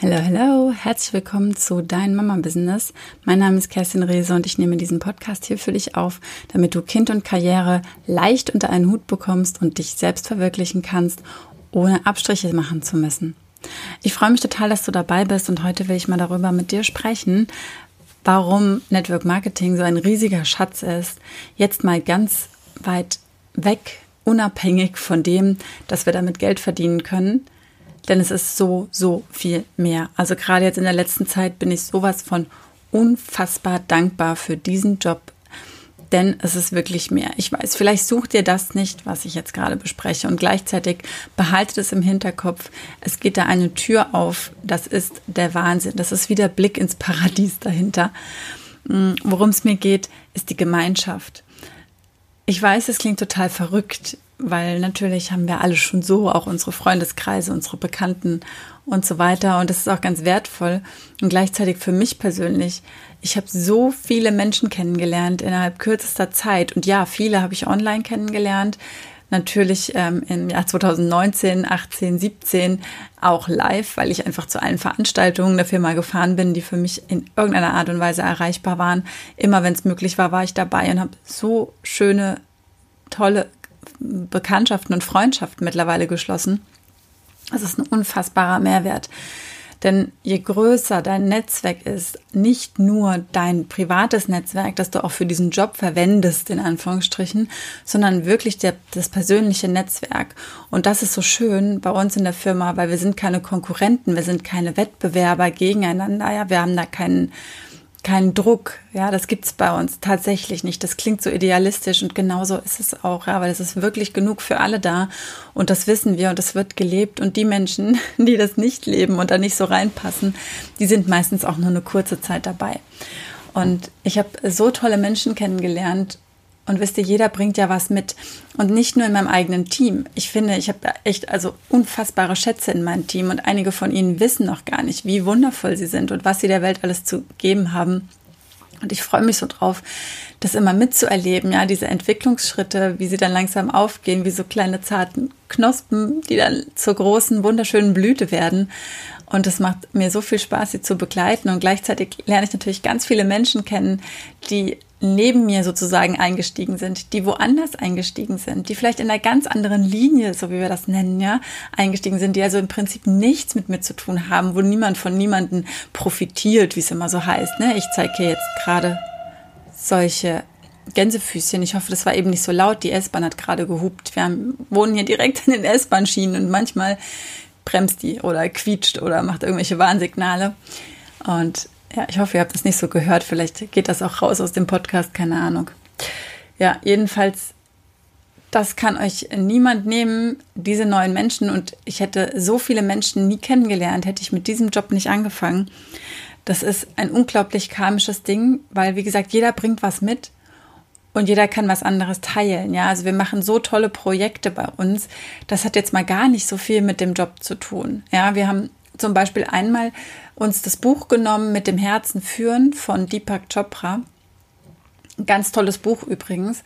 Hallo, hallo, herzlich willkommen zu Dein Mama Business. Mein Name ist Kerstin Rehse und ich nehme diesen Podcast hier für dich auf, damit du Kind und Karriere leicht unter einen Hut bekommst und dich selbst verwirklichen kannst, ohne Abstriche machen zu müssen. Ich freue mich total, dass du dabei bist und heute will ich mal darüber mit dir sprechen, warum Network Marketing so ein riesiger Schatz ist. Jetzt mal ganz weit weg, unabhängig von dem, dass wir damit Geld verdienen können denn es ist so, so viel mehr. Also gerade jetzt in der letzten Zeit bin ich sowas von unfassbar dankbar für diesen Job, denn es ist wirklich mehr. Ich weiß, vielleicht sucht ihr das nicht, was ich jetzt gerade bespreche und gleichzeitig behaltet es im Hinterkopf. Es geht da eine Tür auf. Das ist der Wahnsinn. Das ist wie der Blick ins Paradies dahinter. Mm, worum es mir geht, ist die Gemeinschaft. Ich weiß, es klingt total verrückt weil natürlich haben wir alle schon so, auch unsere Freundeskreise, unsere Bekannten und so weiter. Und das ist auch ganz wertvoll. Und gleichzeitig für mich persönlich, ich habe so viele Menschen kennengelernt innerhalb kürzester Zeit. Und ja, viele habe ich online kennengelernt. Natürlich ähm, im Jahr 2019, 18, 17 auch live, weil ich einfach zu allen Veranstaltungen der Firma gefahren bin, die für mich in irgendeiner Art und Weise erreichbar waren. Immer wenn es möglich war, war ich dabei und habe so schöne, tolle Bekanntschaften und Freundschaften mittlerweile geschlossen. Das ist ein unfassbarer Mehrwert. Denn je größer dein Netzwerk ist, nicht nur dein privates Netzwerk, das du auch für diesen Job verwendest, in Anführungsstrichen, sondern wirklich der, das persönliche Netzwerk. Und das ist so schön bei uns in der Firma, weil wir sind keine Konkurrenten, wir sind keine Wettbewerber gegeneinander. Ja, wir haben da keinen, keinen Druck. Ja, das gibt's bei uns tatsächlich nicht. Das klingt so idealistisch und genauso ist es auch, ja, weil es ist wirklich genug für alle da und das wissen wir und das wird gelebt und die Menschen, die das nicht leben und da nicht so reinpassen, die sind meistens auch nur eine kurze Zeit dabei. Und ich habe so tolle Menschen kennengelernt und wisst ihr, jeder bringt ja was mit. Und nicht nur in meinem eigenen Team. Ich finde, ich habe echt also unfassbare Schätze in meinem Team und einige von ihnen wissen noch gar nicht, wie wundervoll sie sind und was sie der Welt alles zu geben haben. Und ich freue mich so drauf, das immer mitzuerleben, ja, diese Entwicklungsschritte, wie sie dann langsam aufgehen, wie so kleine zarten Knospen, die dann zur großen, wunderschönen Blüte werden. Und es macht mir so viel Spaß, sie zu begleiten. Und gleichzeitig lerne ich natürlich ganz viele Menschen kennen, die neben mir sozusagen eingestiegen sind, die woanders eingestiegen sind, die vielleicht in einer ganz anderen Linie, so wie wir das nennen, ja, eingestiegen sind, die also im Prinzip nichts mit mir zu tun haben, wo niemand von niemanden profitiert, wie es immer so heißt. Ne? Ich zeige hier jetzt gerade solche Gänsefüßchen. Ich hoffe, das war eben nicht so laut. Die S-Bahn hat gerade gehupt. Wir haben, wohnen hier direkt in den S-Bahn-Schienen und manchmal bremst die oder quietscht oder macht irgendwelche Warnsignale. Und ja, ich hoffe, ihr habt das nicht so gehört. Vielleicht geht das auch raus aus dem Podcast, keine Ahnung. Ja, jedenfalls, das kann euch niemand nehmen, diese neuen Menschen. Und ich hätte so viele Menschen nie kennengelernt, hätte ich mit diesem Job nicht angefangen. Das ist ein unglaublich karmisches Ding, weil, wie gesagt, jeder bringt was mit und jeder kann was anderes teilen. Ja, also wir machen so tolle Projekte bei uns. Das hat jetzt mal gar nicht so viel mit dem Job zu tun. Ja, wir haben zum Beispiel einmal uns das Buch genommen mit dem Herzen führen von Deepak Chopra. Ein ganz tolles Buch übrigens.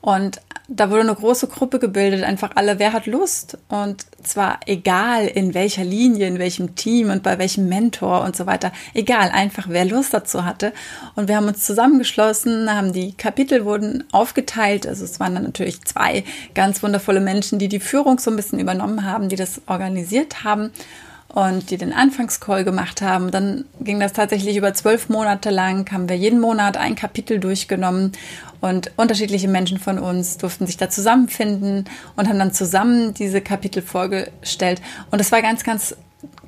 Und da wurde eine große Gruppe gebildet, einfach alle, wer hat Lust? Und zwar egal in welcher Linie, in welchem Team und bei welchem Mentor und so weiter. Egal, einfach wer Lust dazu hatte. Und wir haben uns zusammengeschlossen, haben die Kapitel wurden aufgeteilt. Also es waren dann natürlich zwei ganz wundervolle Menschen, die die Führung so ein bisschen übernommen haben, die das organisiert haben und die den Anfangscall gemacht haben. Dann ging das tatsächlich über zwölf Monate lang, haben wir jeden Monat ein Kapitel durchgenommen und unterschiedliche Menschen von uns durften sich da zusammenfinden und haben dann zusammen diese Kapitel vorgestellt. Und es war ganz, ganz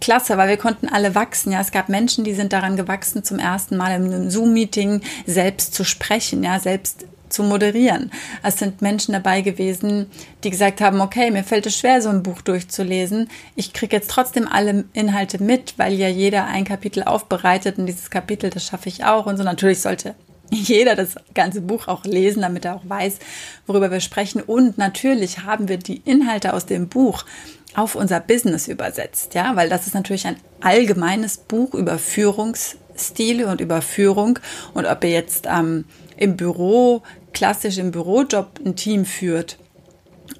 klasse, weil wir konnten alle wachsen. Ja, es gab Menschen, die sind daran gewachsen, zum ersten Mal in einem Zoom-Meeting selbst zu sprechen, ja, selbst zu moderieren. Es sind Menschen dabei gewesen, die gesagt haben, okay, mir fällt es schwer, so ein Buch durchzulesen. Ich kriege jetzt trotzdem alle Inhalte mit, weil ja jeder ein Kapitel aufbereitet und dieses Kapitel, das schaffe ich auch. Und so natürlich sollte jeder das ganze Buch auch lesen, damit er auch weiß, worüber wir sprechen. Und natürlich haben wir die Inhalte aus dem Buch auf unser Business übersetzt, ja, weil das ist natürlich ein allgemeines Buch über Führungsstile und über Führung. Und ob ihr jetzt ähm, im Büro, klassisch im Bürojob ein Team führt,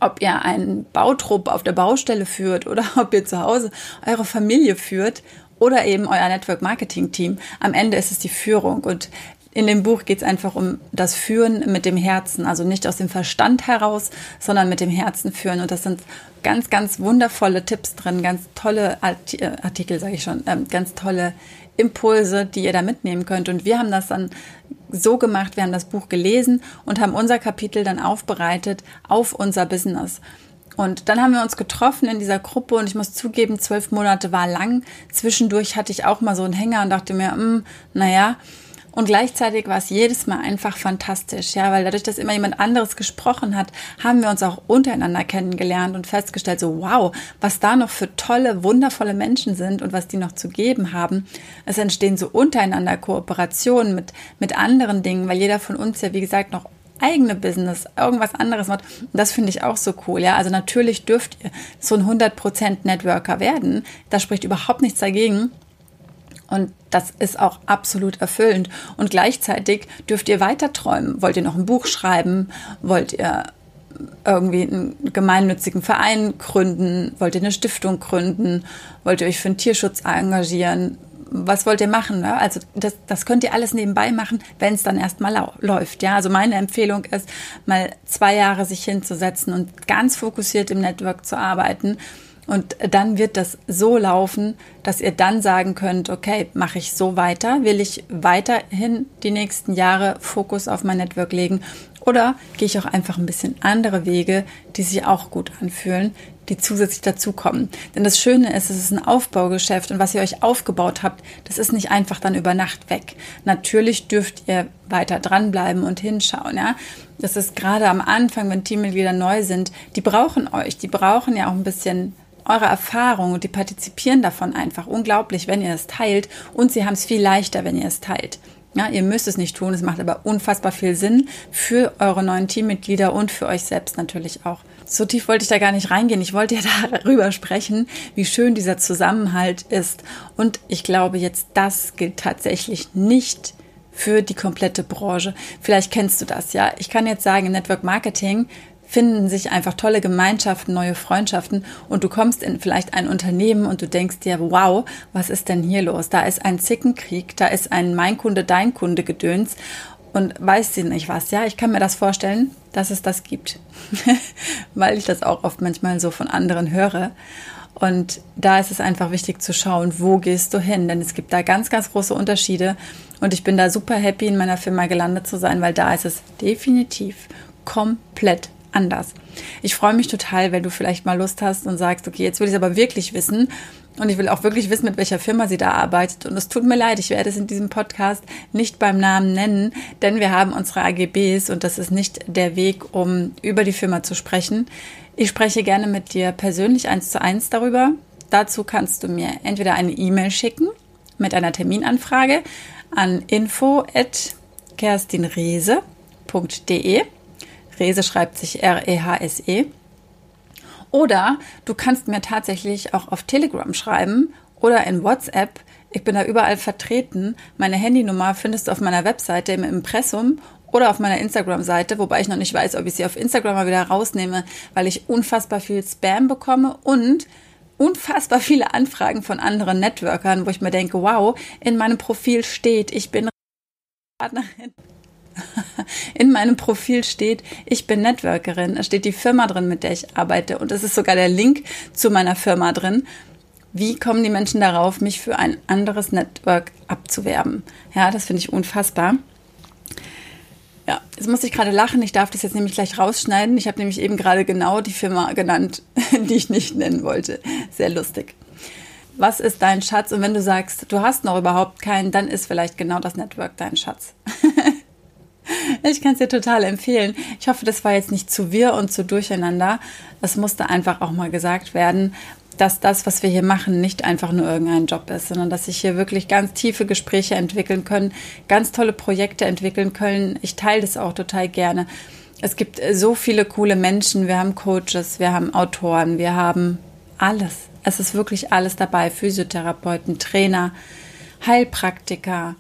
ob ihr einen Bautrupp auf der Baustelle führt oder ob ihr zu Hause eure Familie führt oder eben euer Network Marketing Team. Am Ende ist es die Führung und in dem Buch geht es einfach um das Führen mit dem Herzen, also nicht aus dem Verstand heraus, sondern mit dem Herzen führen. Und das sind ganz, ganz wundervolle Tipps drin, ganz tolle äh, Artikel, sage ich schon, ähm, ganz tolle Impulse, die ihr da mitnehmen könnt. Und wir haben das dann so gemacht, wir haben das Buch gelesen und haben unser Kapitel dann aufbereitet auf unser Business. Und dann haben wir uns getroffen in dieser Gruppe und ich muss zugeben, zwölf Monate war lang. Zwischendurch hatte ich auch mal so einen Hänger und dachte mir, hm, naja, und gleichzeitig war es jedes Mal einfach fantastisch, ja, weil dadurch, dass immer jemand anderes gesprochen hat, haben wir uns auch untereinander kennengelernt und festgestellt, so wow, was da noch für tolle, wundervolle Menschen sind und was die noch zu geben haben. Es entstehen so untereinander Kooperationen mit, mit anderen Dingen, weil jeder von uns ja, wie gesagt, noch eigene Business, irgendwas anderes macht. Und das finde ich auch so cool, ja. Also natürlich dürft ihr so ein 100% Networker werden. Da spricht überhaupt nichts dagegen. Und das ist auch absolut erfüllend. Und gleichzeitig dürft ihr weiter träumen. Wollt ihr noch ein Buch schreiben? Wollt ihr irgendwie einen gemeinnützigen Verein gründen? Wollt ihr eine Stiftung gründen? Wollt ihr euch für den Tierschutz engagieren? Was wollt ihr machen? Ne? Also das, das könnt ihr alles nebenbei machen, wenn es dann erstmal läuft. Ja, also meine Empfehlung ist, mal zwei Jahre sich hinzusetzen und ganz fokussiert im Network zu arbeiten und dann wird das so laufen, dass ihr dann sagen könnt, okay, mache ich so weiter? Will ich weiterhin die nächsten Jahre Fokus auf mein Network legen? Oder gehe ich auch einfach ein bisschen andere Wege, die sich auch gut anfühlen, die zusätzlich dazukommen? Denn das Schöne ist, es ist ein Aufbaugeschäft und was ihr euch aufgebaut habt, das ist nicht einfach dann über Nacht weg. Natürlich dürft ihr weiter dranbleiben und hinschauen, ja. Das ist gerade am Anfang, wenn Teammitglieder neu sind, die brauchen euch, die brauchen ja auch ein bisschen eure Erfahrung und die partizipieren davon einfach unglaublich, wenn ihr es teilt und sie haben es viel leichter, wenn ihr es teilt. Ja, ihr müsst es nicht tun, es macht aber unfassbar viel Sinn für eure neuen Teammitglieder und für euch selbst natürlich auch. So tief wollte ich da gar nicht reingehen. Ich wollte ja darüber sprechen, wie schön dieser Zusammenhalt ist. Und ich glaube, jetzt das gilt tatsächlich nicht für die komplette Branche. Vielleicht kennst du das, ja. Ich kann jetzt sagen, Network Marketing finden sich einfach tolle Gemeinschaften, neue Freundschaften und du kommst in vielleicht ein Unternehmen und du denkst dir, wow, was ist denn hier los? Da ist ein Zickenkrieg, da ist ein Mein Kunde, Dein Kunde Gedöns und weißt du nicht was, ja? Ich kann mir das vorstellen, dass es das gibt, weil ich das auch oft manchmal so von anderen höre. Und da ist es einfach wichtig zu schauen, wo gehst du hin? Denn es gibt da ganz, ganz große Unterschiede. Und ich bin da super happy, in meiner Firma gelandet zu sein, weil da ist es definitiv komplett anders. Ich freue mich total, wenn du vielleicht mal Lust hast und sagst, okay, jetzt will ich es aber wirklich wissen. Und ich will auch wirklich wissen, mit welcher Firma sie da arbeitet. Und es tut mir leid, ich werde es in diesem Podcast nicht beim Namen nennen, denn wir haben unsere AGBs und das ist nicht der Weg, um über die Firma zu sprechen. Ich spreche gerne mit dir persönlich eins zu eins darüber. Dazu kannst du mir entweder eine E-Mail schicken mit einer Terminanfrage an info@kerstinrese.de Rese schreibt sich R-E-H-S-E. -E. Oder du kannst mir tatsächlich auch auf Telegram schreiben oder in WhatsApp. Ich bin da überall vertreten. Meine Handynummer findest du auf meiner Webseite im Impressum oder auf meiner Instagram-Seite, wobei ich noch nicht weiß, ob ich sie auf Instagram mal wieder rausnehme, weil ich unfassbar viel Spam bekomme und unfassbar viele Anfragen von anderen Networkern, wo ich mir denke, wow, in meinem Profil steht, ich bin Partnerin in meinem Profil steht, ich bin Networkerin. Da steht die Firma drin, mit der ich arbeite. Und es ist sogar der Link zu meiner Firma drin. Wie kommen die Menschen darauf, mich für ein anderes Network abzuwerben? Ja, das finde ich unfassbar. Ja, jetzt muss ich gerade lachen. Ich darf das jetzt nämlich gleich rausschneiden. Ich habe nämlich eben gerade genau die Firma genannt, die ich nicht nennen wollte. Sehr lustig. Was ist dein Schatz? Und wenn du sagst, du hast noch überhaupt keinen, dann ist vielleicht genau das Network dein Schatz. Ich kann es dir total empfehlen. Ich hoffe, das war jetzt nicht zu wirr und zu durcheinander. Es musste einfach auch mal gesagt werden, dass das, was wir hier machen, nicht einfach nur irgendein Job ist, sondern dass sich hier wirklich ganz tiefe Gespräche entwickeln können, ganz tolle Projekte entwickeln können. Ich teile das auch total gerne. Es gibt so viele coole Menschen. Wir haben Coaches, wir haben Autoren, wir haben alles. Es ist wirklich alles dabei. Physiotherapeuten, Trainer, Heilpraktiker,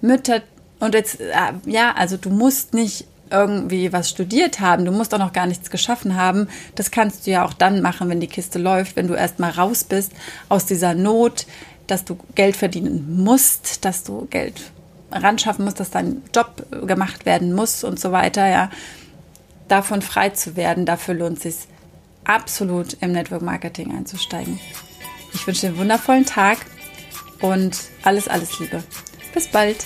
Mütter, und jetzt, äh, ja, also du musst nicht irgendwie was studiert haben, du musst auch noch gar nichts geschaffen haben. Das kannst du ja auch dann machen, wenn die Kiste läuft, wenn du erstmal raus bist aus dieser Not, dass du Geld verdienen musst, dass du Geld ran schaffen musst, dass dein Job gemacht werden muss und so weiter, ja. Davon frei zu werden, dafür lohnt es sich absolut im Network Marketing einzusteigen. Ich wünsche dir einen wundervollen Tag und alles, alles Liebe. Bis bald.